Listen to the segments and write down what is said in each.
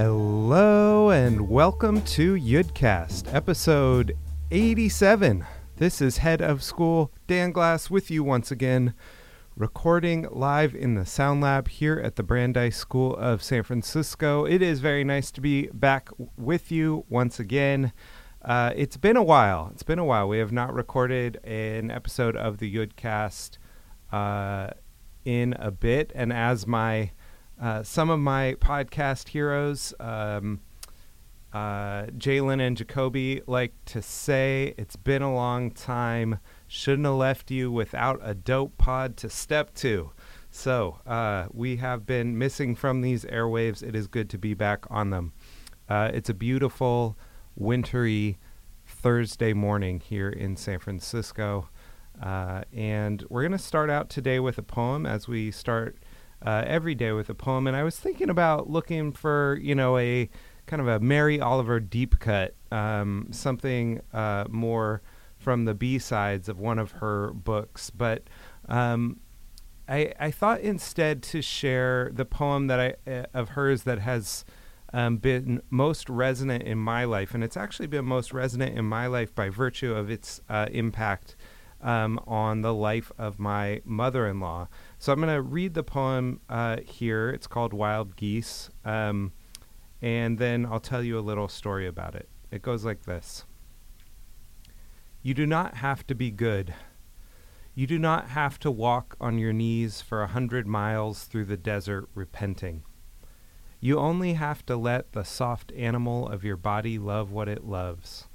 Hello and welcome to Yudcast, episode 87. This is Head of School Dan Glass with you once again, recording live in the Sound Lab here at the Brandeis School of San Francisco. It is very nice to be back with you once again. Uh, it's been a while. It's been a while. We have not recorded an episode of the Yudcast uh, in a bit, and as my uh, some of my podcast heroes, um, uh, Jalen and Jacoby, like to say, it's been a long time. Shouldn't have left you without a dope pod to step to. So uh, we have been missing from these airwaves. It is good to be back on them. Uh, it's a beautiful, wintry Thursday morning here in San Francisco. Uh, and we're going to start out today with a poem as we start uh, every day with a poem. And I was thinking about looking for, you know, a kind of a Mary Oliver deep cut, um, something uh, more from the B sides of one of her books. But um, I, I thought instead to share the poem that I uh, of hers that has um, been most resonant in my life, and it's actually been most resonant in my life by virtue of its uh, impact um, on the life of my mother-in-law. So I'm going to read the poem uh, here. It's called Wild Geese. Um, and then I'll tell you a little story about it. It goes like this You do not have to be good. You do not have to walk on your knees for a hundred miles through the desert repenting. You only have to let the soft animal of your body love what it loves.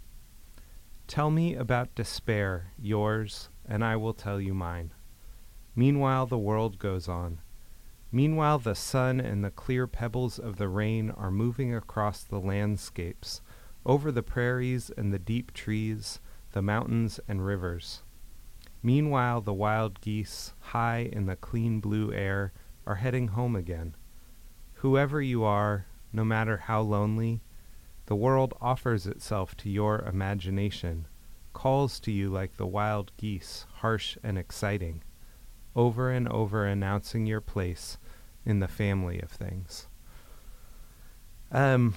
Tell me about despair, yours, and I will tell you mine. Meanwhile, the world goes on. Meanwhile, the sun and the clear pebbles of the rain are moving across the landscapes, over the prairies and the deep trees, the mountains and rivers. Meanwhile, the wild geese, high in the clean blue air, are heading home again. Whoever you are, no matter how lonely, the world offers itself to your imagination, calls to you like the wild geese, harsh and exciting over and over announcing your place in the family of things. Um,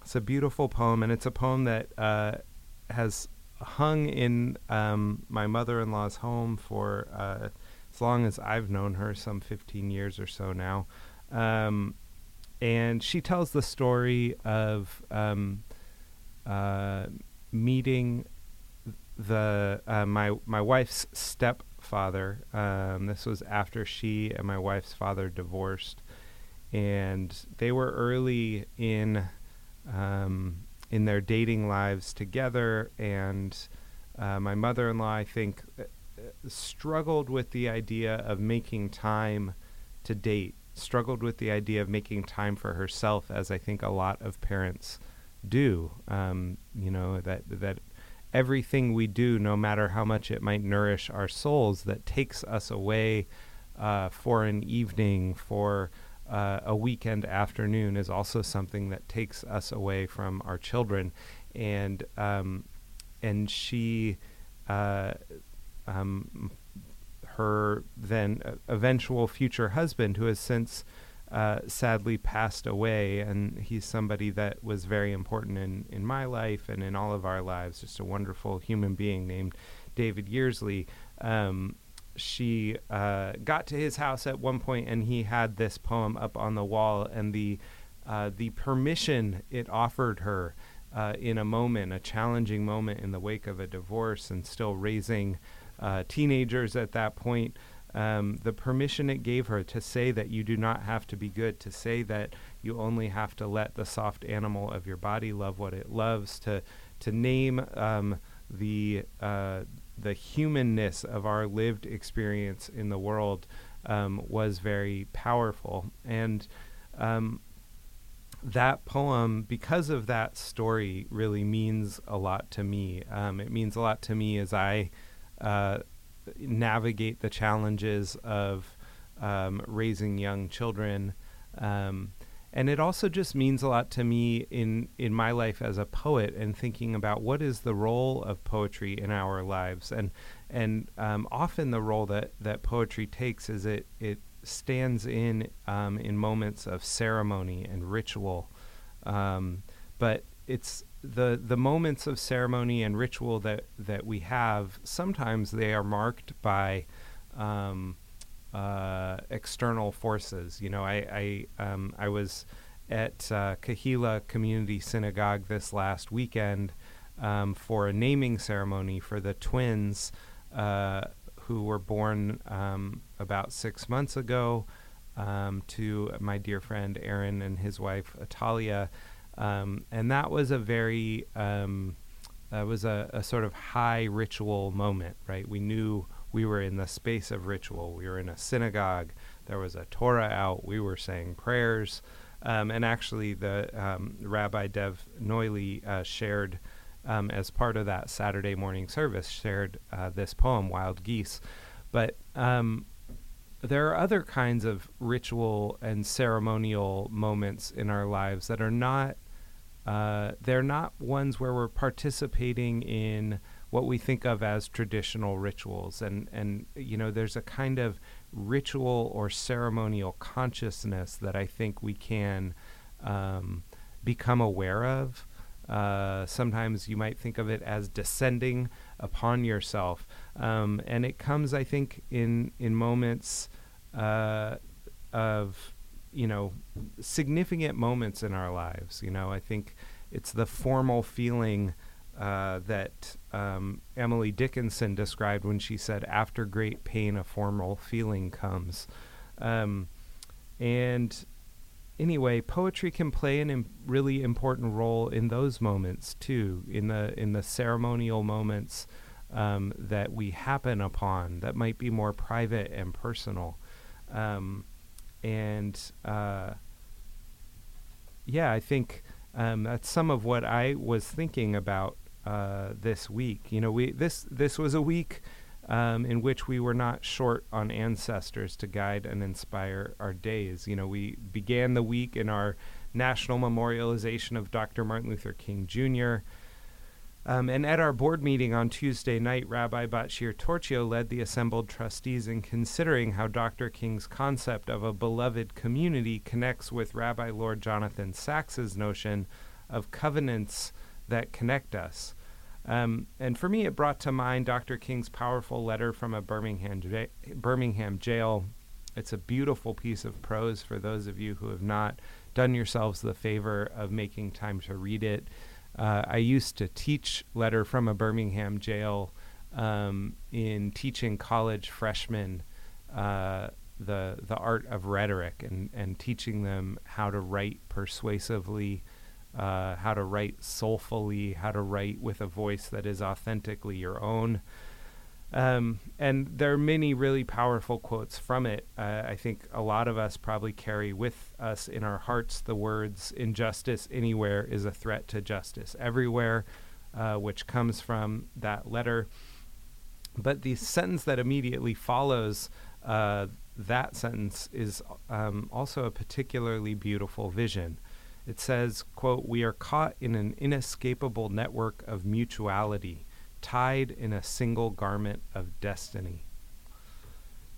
it's a beautiful poem, and it's a poem that uh, has hung in um, my mother in law's home for uh, as long as I've known her, some 15 years or so now. Um, and she tells the story of um, uh, meeting the uh, my my wife's stepfather. Um, this was after she and my wife's father divorced, and they were early in um, in their dating lives together. And uh, my mother-in-law, I think, uh, struggled with the idea of making time to date. Struggled with the idea of making time for herself, as I think a lot of parents do. Um, you know that that everything we do, no matter how much it might nourish our souls, that takes us away uh, for an evening, for uh, a weekend afternoon, is also something that takes us away from our children. And um, and she, uh, um, her then uh, eventual future husband, who has since uh, sadly passed away, and he's somebody that was very important in, in my life and in all of our lives. Just a wonderful human being named David Yearsley. Um, she uh, got to his house at one point, and he had this poem up on the wall, and the uh, the permission it offered her uh, in a moment, a challenging moment in the wake of a divorce, and still raising uh, teenagers at that point um, the permission it gave her to say that you do not have to be good, to say that you only have to let the soft animal of your body love what it loves, to to name um, the uh, the humanness of our lived experience in the world um, was very powerful, and um, that poem, because of that story, really means a lot to me. Um, it means a lot to me as I. Uh, navigate the challenges of um, raising young children. Um, and it also just means a lot to me in, in my life as a poet and thinking about what is the role of poetry in our lives. And, and um, often the role that, that poetry takes is it, it stands in um, in moments of ceremony and ritual. Um, but it's the the moments of ceremony and ritual that that we have. Sometimes they are marked by um, uh, external forces. You know, I I, um, I was at uh, Kehilla Community Synagogue this last weekend um, for a naming ceremony for the twins uh, who were born um, about six months ago um, to my dear friend Aaron and his wife Atalia. Um, and that was a very, um, that was a, a sort of high ritual moment, right? We knew we were in the space of ritual. We were in a synagogue. There was a Torah out. We were saying prayers. Um, and actually, the um, Rabbi Dev Noily uh, shared, um, as part of that Saturday morning service, shared uh, this poem, Wild Geese. But um, there are other kinds of ritual and ceremonial moments in our lives that are not uh, they're not ones where we're participating in what we think of as traditional rituals and and you know there's a kind of ritual or ceremonial consciousness that I think we can um, become aware of. Uh, sometimes you might think of it as descending upon yourself, um, and it comes, I think, in in moments uh, of you know significant moments in our lives. You know, I think it's the formal feeling uh, that um, Emily Dickinson described when she said, "After great pain, a formal feeling comes." Um, and anyway, poetry can play an Im- really important role in those moments too, in the in the ceremonial moments um, that we happen upon that might be more private and personal. Um, and uh, yeah, I think um, that's some of what I was thinking about uh, this week. You know, we this this was a week um, in which we were not short on ancestors to guide and inspire our days. You know, we began the week in our national memorialization of Dr. Martin Luther King Jr. Um, and at our board meeting on Tuesday night, Rabbi Batshir Torchio led the assembled trustees in considering how Dr. King's concept of a beloved community connects with Rabbi Lord Jonathan Sacks's notion of covenants that connect us. Um, and for me, it brought to mind Dr. King's powerful letter from a Birmingham, Birmingham jail. It's a beautiful piece of prose for those of you who have not done yourselves the favor of making time to read it. Uh, I used to teach letter from a Birmingham jail um, in teaching college freshmen uh, the the art of rhetoric and and teaching them how to write persuasively, uh, how to write soulfully, how to write with a voice that is authentically your own. Um, and there are many really powerful quotes from it. Uh, I think a lot of us probably carry with us in our hearts the words, injustice anywhere is a threat to justice everywhere, uh, which comes from that letter. But the sentence that immediately follows uh, that sentence is um, also a particularly beautiful vision. It says, quote, We are caught in an inescapable network of mutuality tied in a single garment of destiny.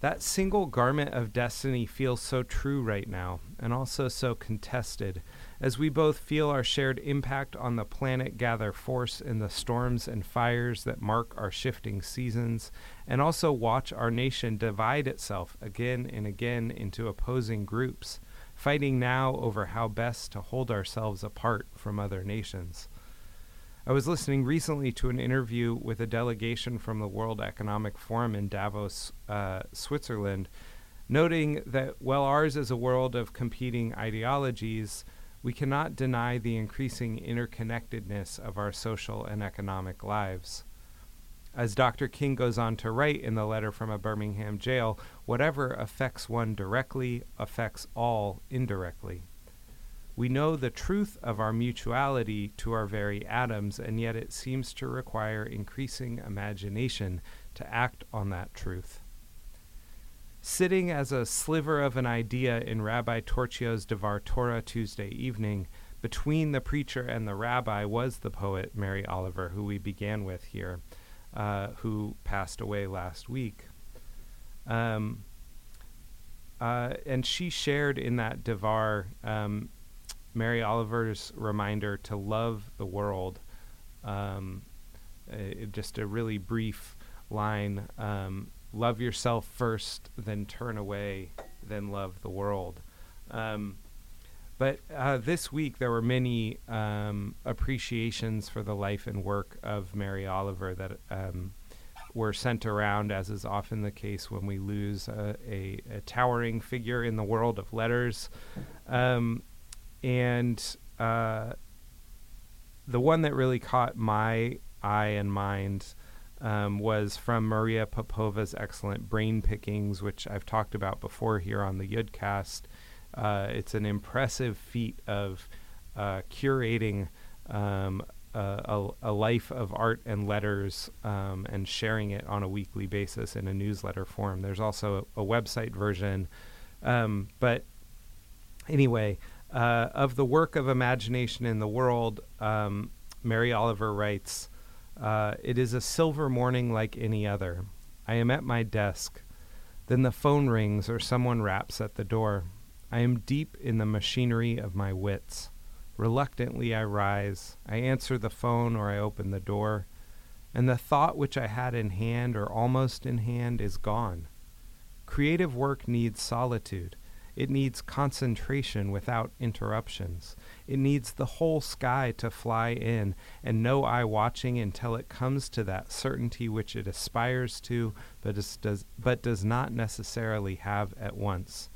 That single garment of destiny feels so true right now, and also so contested, as we both feel our shared impact on the planet gather force in the storms and fires that mark our shifting seasons, and also watch our nation divide itself again and again into opposing groups, fighting now over how best to hold ourselves apart from other nations. I was listening recently to an interview with a delegation from the World Economic Forum in Davos, uh, Switzerland, noting that while ours is a world of competing ideologies, we cannot deny the increasing interconnectedness of our social and economic lives. As Dr. King goes on to write in the letter from a Birmingham jail, whatever affects one directly affects all indirectly. We know the truth of our mutuality to our very atoms, and yet it seems to require increasing imagination to act on that truth. Sitting as a sliver of an idea in Rabbi Torchio's Devar Torah Tuesday evening, between the preacher and the rabbi was the poet Mary Oliver, who we began with here, uh, who passed away last week. Um, uh, and she shared in that Devar um, Mary Oliver's reminder to love the world. Um, uh, just a really brief line um, love yourself first, then turn away, then love the world. Um, but uh, this week there were many um, appreciations for the life and work of Mary Oliver that um, were sent around, as is often the case when we lose a, a, a towering figure in the world of letters. Um, and uh, the one that really caught my eye and mind um, was from Maria Popova's excellent Brain Pickings, which I've talked about before here on the Yudcast. Uh, it's an impressive feat of uh, curating um, a, a, life of art and letters um, and sharing it on a weekly basis in a newsletter form. There's also a, a website version. Um, but anyway, uh, of the work of imagination in the world, um, Mary Oliver writes uh, It is a silver morning like any other. I am at my desk. Then the phone rings or someone raps at the door. I am deep in the machinery of my wits. Reluctantly, I rise. I answer the phone or I open the door, and the thought which I had in hand or almost in hand is gone. Creative work needs solitude. It needs concentration without interruptions. It needs the whole sky to fly in and no eye watching until it comes to that certainty which it aspires to but does, but does not necessarily have at once.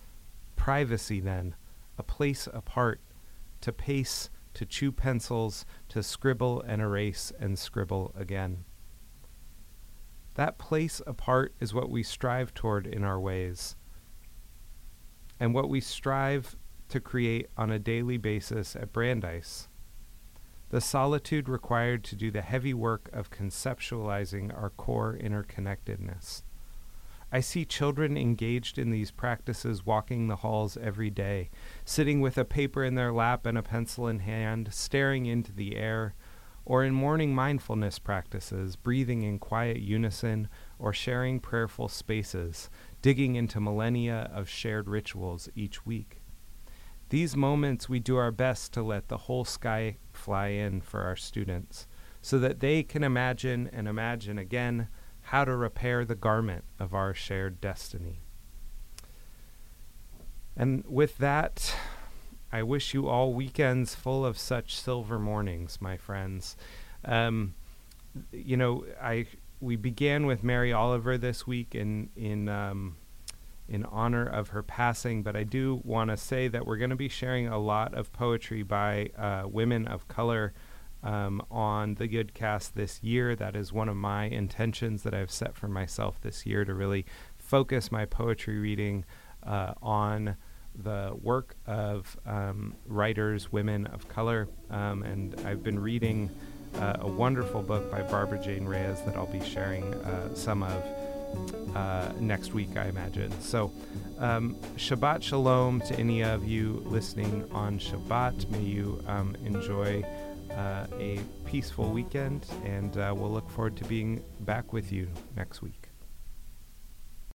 Privacy, then, a place apart, to pace, to chew pencils, to scribble and erase and scribble again. That place apart is what we strive toward in our ways, and what we strive to create on a daily basis at Brandeis. The solitude required to do the heavy work of conceptualizing our core interconnectedness. I see children engaged in these practices walking the halls every day, sitting with a paper in their lap and a pencil in hand, staring into the air, or in morning mindfulness practices, breathing in quiet unison or sharing prayerful spaces, digging into millennia of shared rituals each week. These moments we do our best to let the whole sky fly in for our students, so that they can imagine and imagine again how to repair the garment of our shared destiny. And with that, I wish you all weekends full of such silver mornings, my friends. Um, you know, I we began with Mary Oliver this week in in um, in honor of her passing, but I do want to say that we're going to be sharing a lot of poetry by uh, women of color um, on the Yudcast this year. That is one of my intentions that I've set for myself this year to really focus my poetry reading uh, on the work of um, writers, women of color. Um, and I've been reading uh, a wonderful book by Barbara Jane Reyes that I'll be sharing uh, some of. Uh, next week, I imagine. So, um, Shabbat Shalom to any of you listening on Shabbat. May you um, enjoy uh, a peaceful weekend, and uh, we'll look forward to being back with you next week.